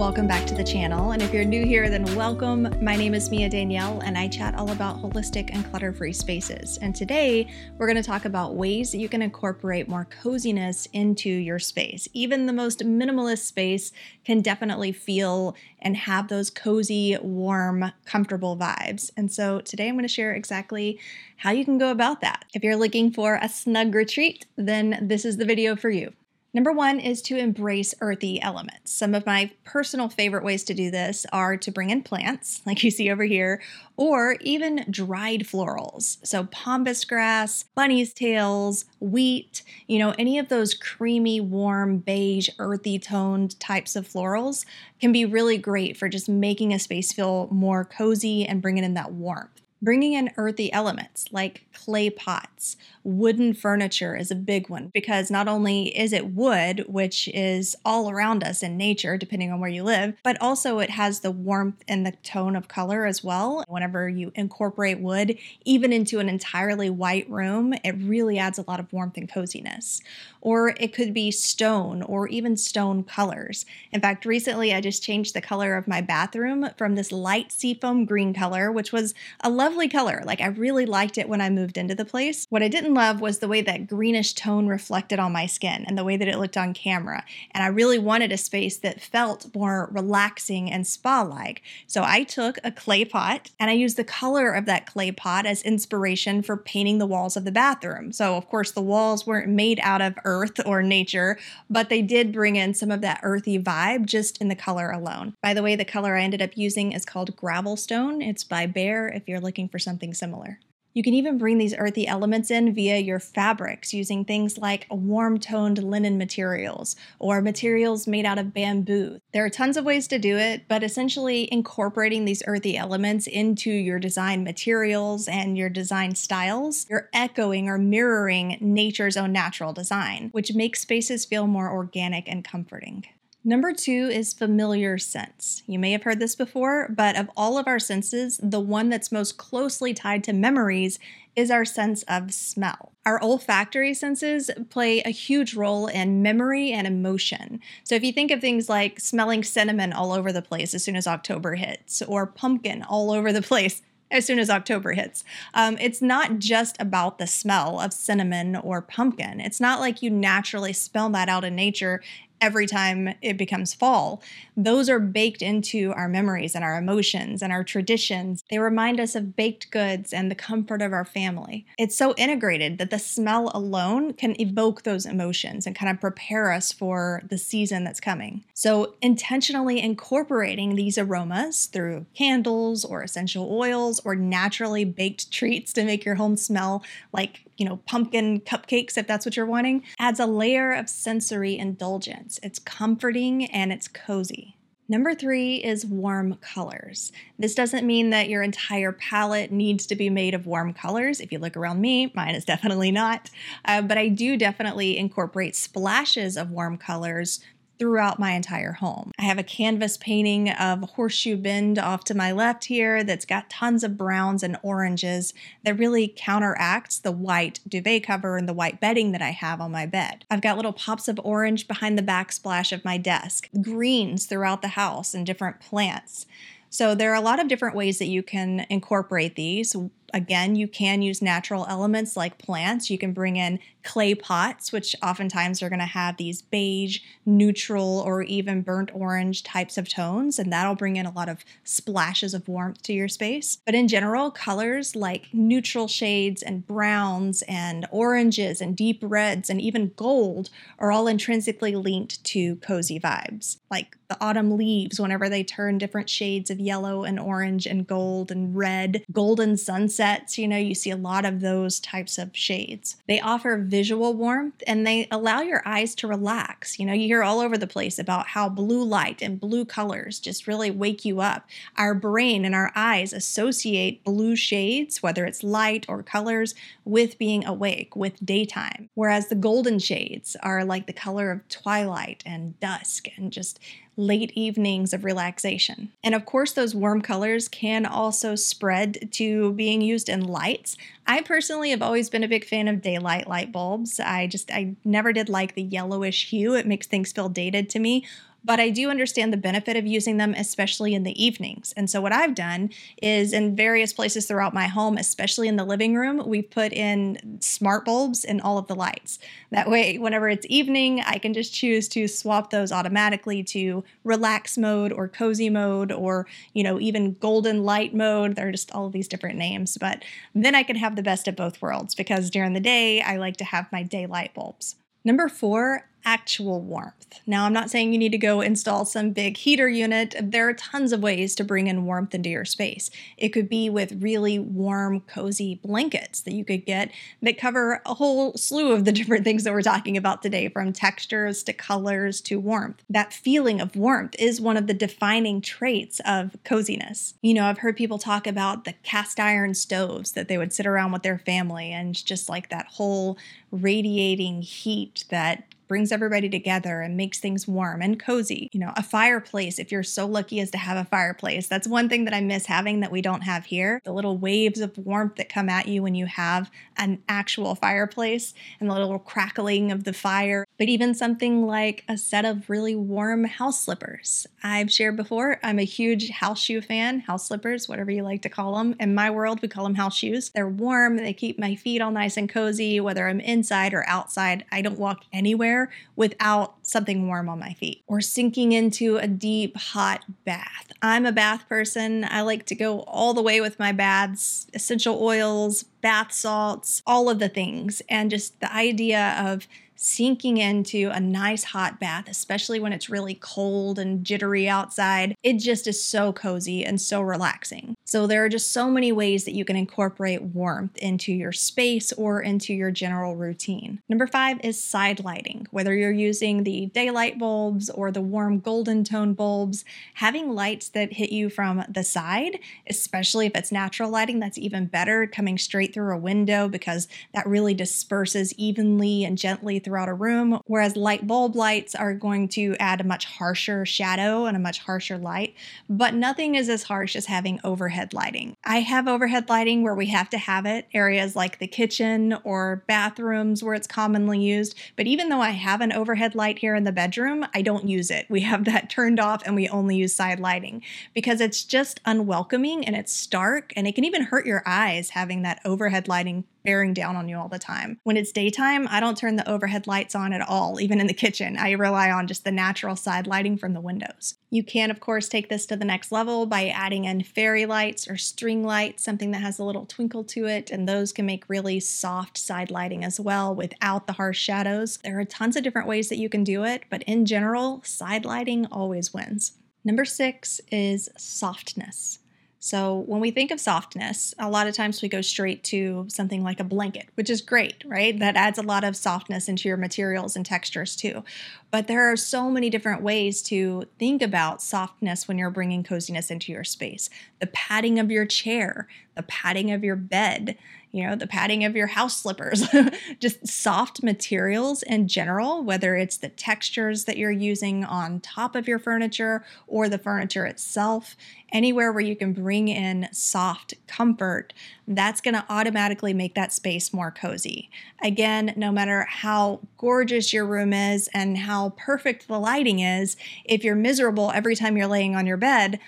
Welcome back to the channel. And if you're new here, then welcome. My name is Mia Danielle, and I chat all about holistic and clutter free spaces. And today we're going to talk about ways that you can incorporate more coziness into your space. Even the most minimalist space can definitely feel and have those cozy, warm, comfortable vibes. And so today I'm going to share exactly how you can go about that. If you're looking for a snug retreat, then this is the video for you. Number one is to embrace earthy elements. Some of my personal favorite ways to do this are to bring in plants, like you see over here, or even dried florals. So, pampas grass, bunny's tails, wheat, you know, any of those creamy, warm, beige, earthy toned types of florals can be really great for just making a space feel more cozy and bringing in that warmth. Bringing in earthy elements like clay pots, wooden furniture is a big one because not only is it wood, which is all around us in nature, depending on where you live, but also it has the warmth and the tone of color as well. Whenever you incorporate wood, even into an entirely white room, it really adds a lot of warmth and coziness. Or it could be stone or even stone colors. In fact, recently I just changed the color of my bathroom from this light seafoam green color, which was a lovely color. Like I really liked it when I moved into the place. What I didn't love was the way that greenish tone reflected on my skin and the way that it looked on camera. And I really wanted a space that felt more relaxing and spa like. So I took a clay pot and I used the color of that clay pot as inspiration for painting the walls of the bathroom. So, of course, the walls weren't made out of earth or nature, but they did bring in some of that earthy vibe just in the color alone. By the way, the color I ended up using is called Gravel Stone. It's by Behr if you're looking for something similar. You can even bring these earthy elements in via your fabrics using things like warm toned linen materials or materials made out of bamboo. There are tons of ways to do it, but essentially incorporating these earthy elements into your design materials and your design styles, you're echoing or mirroring nature's own natural design, which makes spaces feel more organic and comforting. Number two is familiar scents. You may have heard this before, but of all of our senses, the one that's most closely tied to memories is our sense of smell. Our olfactory senses play a huge role in memory and emotion. So if you think of things like smelling cinnamon all over the place as soon as October hits, or pumpkin all over the place as soon as October hits. Um, it's not just about the smell of cinnamon or pumpkin. It's not like you naturally smell that out in nature every time it becomes fall. Those are baked into our memories and our emotions and our traditions. They remind us of baked goods and the comfort of our family. It's so integrated that the smell alone can evoke those emotions and kind of prepare us for the season that's coming. So, intentionally incorporating these aromas through candles or essential oils or naturally baked treats to make your home smell like you know, pumpkin cupcakes, if that's what you're wanting, adds a layer of sensory indulgence. It's comforting and it's cozy. Number three is warm colors. This doesn't mean that your entire palette needs to be made of warm colors. If you look around me, mine is definitely not. Uh, but I do definitely incorporate splashes of warm colors throughout my entire home. I have a canvas painting of Horseshoe Bend off to my left here that's got tons of browns and oranges that really counteracts the white duvet cover and the white bedding that I have on my bed. I've got little pops of orange behind the backsplash of my desk, greens throughout the house, and different plants. So there are a lot of different ways that you can incorporate these. Again, you can use natural elements like plants. You can bring in clay pots, which oftentimes are going to have these beige, neutral, or even burnt orange types of tones, and that'll bring in a lot of splashes of warmth to your space. But in general, colors like neutral shades and browns and oranges and deep reds and even gold are all intrinsically linked to cozy vibes. Like the autumn leaves, whenever they turn different shades of yellow and orange and gold and red, golden sunset sets, you know, you see a lot of those types of shades. They offer visual warmth and they allow your eyes to relax. You know, you hear all over the place about how blue light and blue colors just really wake you up. Our brain and our eyes associate blue shades, whether it's light or colors, with being awake, with daytime. Whereas the golden shades are like the color of twilight and dusk and just late evenings of relaxation. And of course, those warm colors can also spread to being used in lights. I personally have always been a big fan of daylight light bulbs. I just, I never did like the yellowish hue, it makes things feel dated to me but I do understand the benefit of using them, especially in the evenings. And so, what I've done is in various places throughout my home, especially in the living room, we've put in smart bulbs in all of the lights. That way, whenever it's evening, I can just choose to swap those automatically to relax mode or cozy mode or, you know, even golden light mode. There are just all of these different names. But then I can have the best of both worlds because during the day, I like to have my daylight bulbs. Number four, actual warmth. Now, I'm not saying you need to go install some big heater unit. There are tons of ways to bring in warmth into your space. It could be with really warm, cozy blankets that you could get that cover a whole slew of the different things that we're talking about today, from textures to colors to warmth. That feeling of warmth is one of the defining traits of coziness. You know, I've heard people talk about the cast iron stoves that they would sit around with their family and just like that whole radiating heat that brings everybody together and makes things warm and cozy. You know, a fireplace, if you're so lucky as to have a fireplace, that's one thing that I miss having that we don't have here. The little waves of warmth that come at you when you have an actual fireplace and the little crackling of the fire. But even something like a set of really warm house slippers. I've shared before, I'm a huge house shoe fan, house slippers, whatever you like to call them. In my world, we call them house shoes. They're warm, they keep my feet all nice and cozy, whether I'm inside or outside. I don't walk anywhere without something warm on my feet or sinking into a deep hot bath. I'm a bath person. I like to go all the way with my baths, essential oils, bath salts, all of the things. And just the idea of sinking into a nice hot bath, especially when it's really cold and jittery outside. It just is so cozy and so relaxing. So, there are just so many ways that you can incorporate warmth into your space or into your general routine. Number five is side lighting. Whether you're using the daylight bulbs or the warm golden tone bulbs, having lights that hit you from the side, especially if it's natural lighting, that's even better coming straight through a window because that really disperses evenly and gently through throughout a room, whereas light bulb lights are going to add a much harsher shadow and a much harsher light, but nothing is as harsh as having overhead lighting. I have overhead lighting where we have to have it, areas like the kitchen or bathrooms where it's commonly used, but even though I have an overhead light here in the bedroom, I don't use it. We have that turned off and we only use side lighting because it's just unwelcoming and it's stark and it can even hurt your eyes having that overhead lighting bearing down on you all the time. When it's daytime, I don't turn the overhead lights on at all, even in the kitchen. I rely on just the natural side lighting from the windows. You can, of course, take this to the next level by adding in fairy lights or string lights, something that has a little twinkle to it, and those can make really soft side lighting as well without the harsh shadows. There are tons of different ways that you can do it, but in general, side lighting always wins. Number six is softness. So when we think of softness, a lot of times we go straight to something like a blanket, which is great, right? That adds a lot of softness into your materials and textures too. But there are so many different ways to think about softness when you're bringing coziness into your space. The padding of your chair, the padding of your bed, you know, the padding of your house slippers, just soft materials in general, whether it's the textures that you're using on top of your furniture or the furniture itself, anywhere where you can bring in soft comfort, that's going to automatically make that space more cozy. Again, no matter how gorgeous your room is and how perfect the lighting is, if you're miserable every time you're laying on your bed,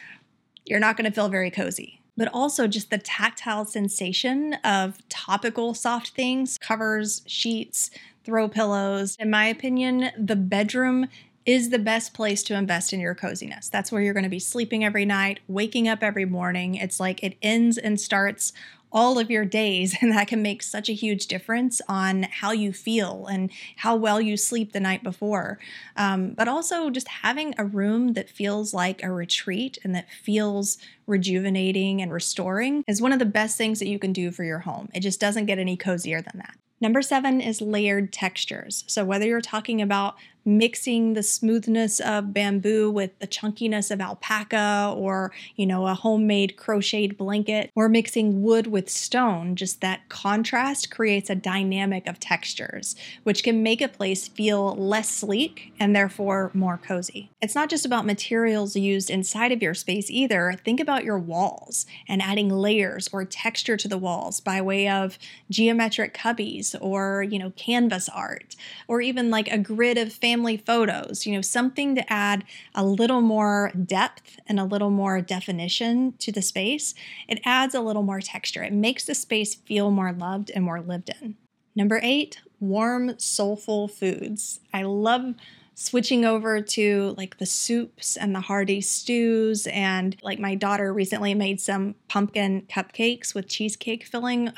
you're not going to feel very cozy but also just the tactile sensation of topical soft things, covers, sheets, throw pillows. In my opinion, the bedroom is the best place to invest in your coziness. That's where you're going to be sleeping every night, waking up every morning. It's like it ends and starts all of your days. And that can make such a huge difference on how you feel and how well you sleep the night before. Um, but also just having a room that feels like a retreat and that feels rejuvenating and restoring is one of the best things that you can do for your home. It just doesn't get any cozier than that. Number seven is layered textures. So, whether you're talking about mixing the smoothness of bamboo with the chunkiness of alpaca or, you know, a homemade crocheted blanket or mixing wood with stone, just that contrast creates a dynamic of textures, which can make a place feel less sleek and therefore more cozy. It's not just about materials used inside of your space either. Think about your walls and adding layers or texture to the walls by way of geometric cubbies or, you know, canvas art or even like a grid of family photos, you know, something to add a little more depth and a little more definition to the space. It adds a little more texture. It makes the space feel more loved and more lived in. Number eight, warm, soulful foods. I love switching over to like the soups and the hearty stews and like my daughter recently made some pumpkin cupcakes with cheesecake filling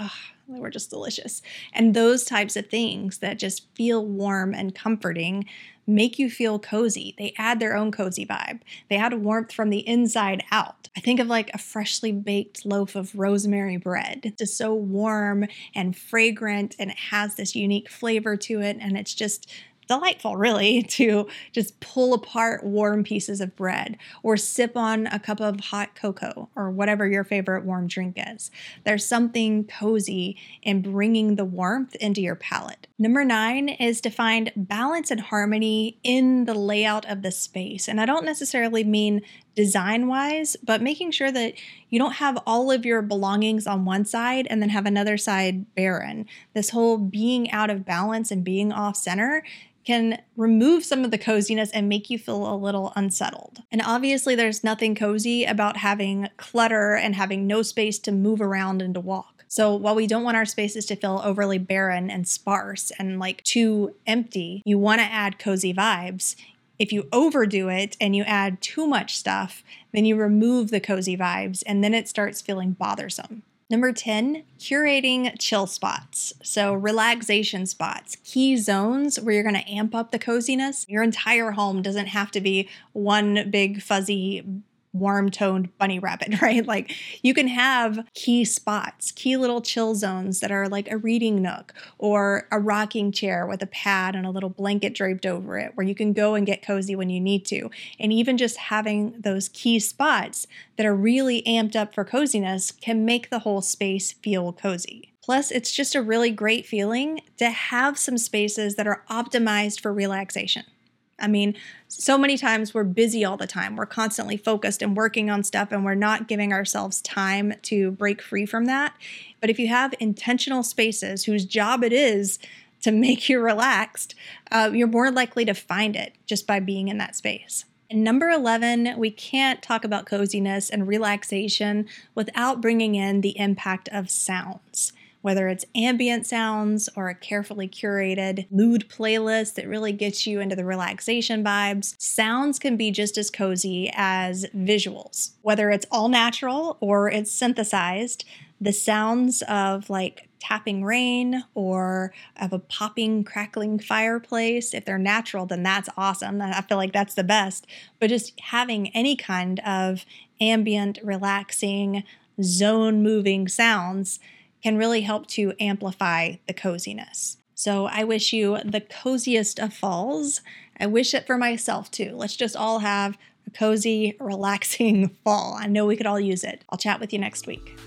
they were just delicious. And those types of things that just feel warm and comforting make you feel cozy. They add their own cozy vibe. They add warmth from the inside out. I think of like a freshly baked loaf of rosemary bread. It's just so warm and fragrant and it has this unique flavor to it. And it's just delightful, really, to just pull apart warm pieces of bread or sip on a cup of hot cocoa or whatever your favorite warm drink is. There's something cozy in bringing the warmth into your palate. Number nine is to find balance and harmony in the layout of the space. And I don't necessarily mean design wise, but making sure that you don't have all of your belongings on one side and then have another side barren. This whole being out of balance and being off center can remove some of the coziness and make you feel a little unsettled. And obviously, there's nothing cozy about having clutter and having no space to move around and to walk. So, while we don't want our spaces to feel overly barren and sparse and like too empty, you want to add cozy vibes. If you overdo it and you add too much stuff, then you remove the cozy vibes and then it starts feeling bothersome. Number 10, curating chill spots. So, relaxation spots, key zones where you're going to amp up the coziness. Your entire home doesn't have to be one big fuzzy warm toned bunny rabbit, right? Like you can have key spots, key little chill zones that are like a reading nook or a rocking chair with a pad and a little blanket draped over it where you can go and get cozy when you need to. And even just having those key spots that are really amped up for coziness can make the whole space feel cozy. Plus, it's just a really great feeling to have some spaces that are optimized for relaxation. I mean, so many times we're busy all the time. We're constantly focused and working on stuff, and we're not giving ourselves time to break free from that. But if you have intentional spaces whose job it is to make you relaxed, uh, you're more likely to find it just by being in that space. And number 11, we can't talk about coziness and relaxation without bringing in the impact of sounds whether it's ambient sounds or a carefully curated mood playlist that really gets you into the relaxation vibes, sounds can be just as cozy as visuals. Whether it's all natural or it's synthesized, the sounds of like tapping rain or of a popping, crackling fireplace, if they're natural, then that's awesome. I feel like that's the best. But just having any kind of ambient, relaxing, zone moving sounds can really help to amplify the coziness. So I wish you the coziest of falls. I wish it for myself too. Let's just all have a cozy, relaxing fall. I know we could all use it. I'll chat with you next week.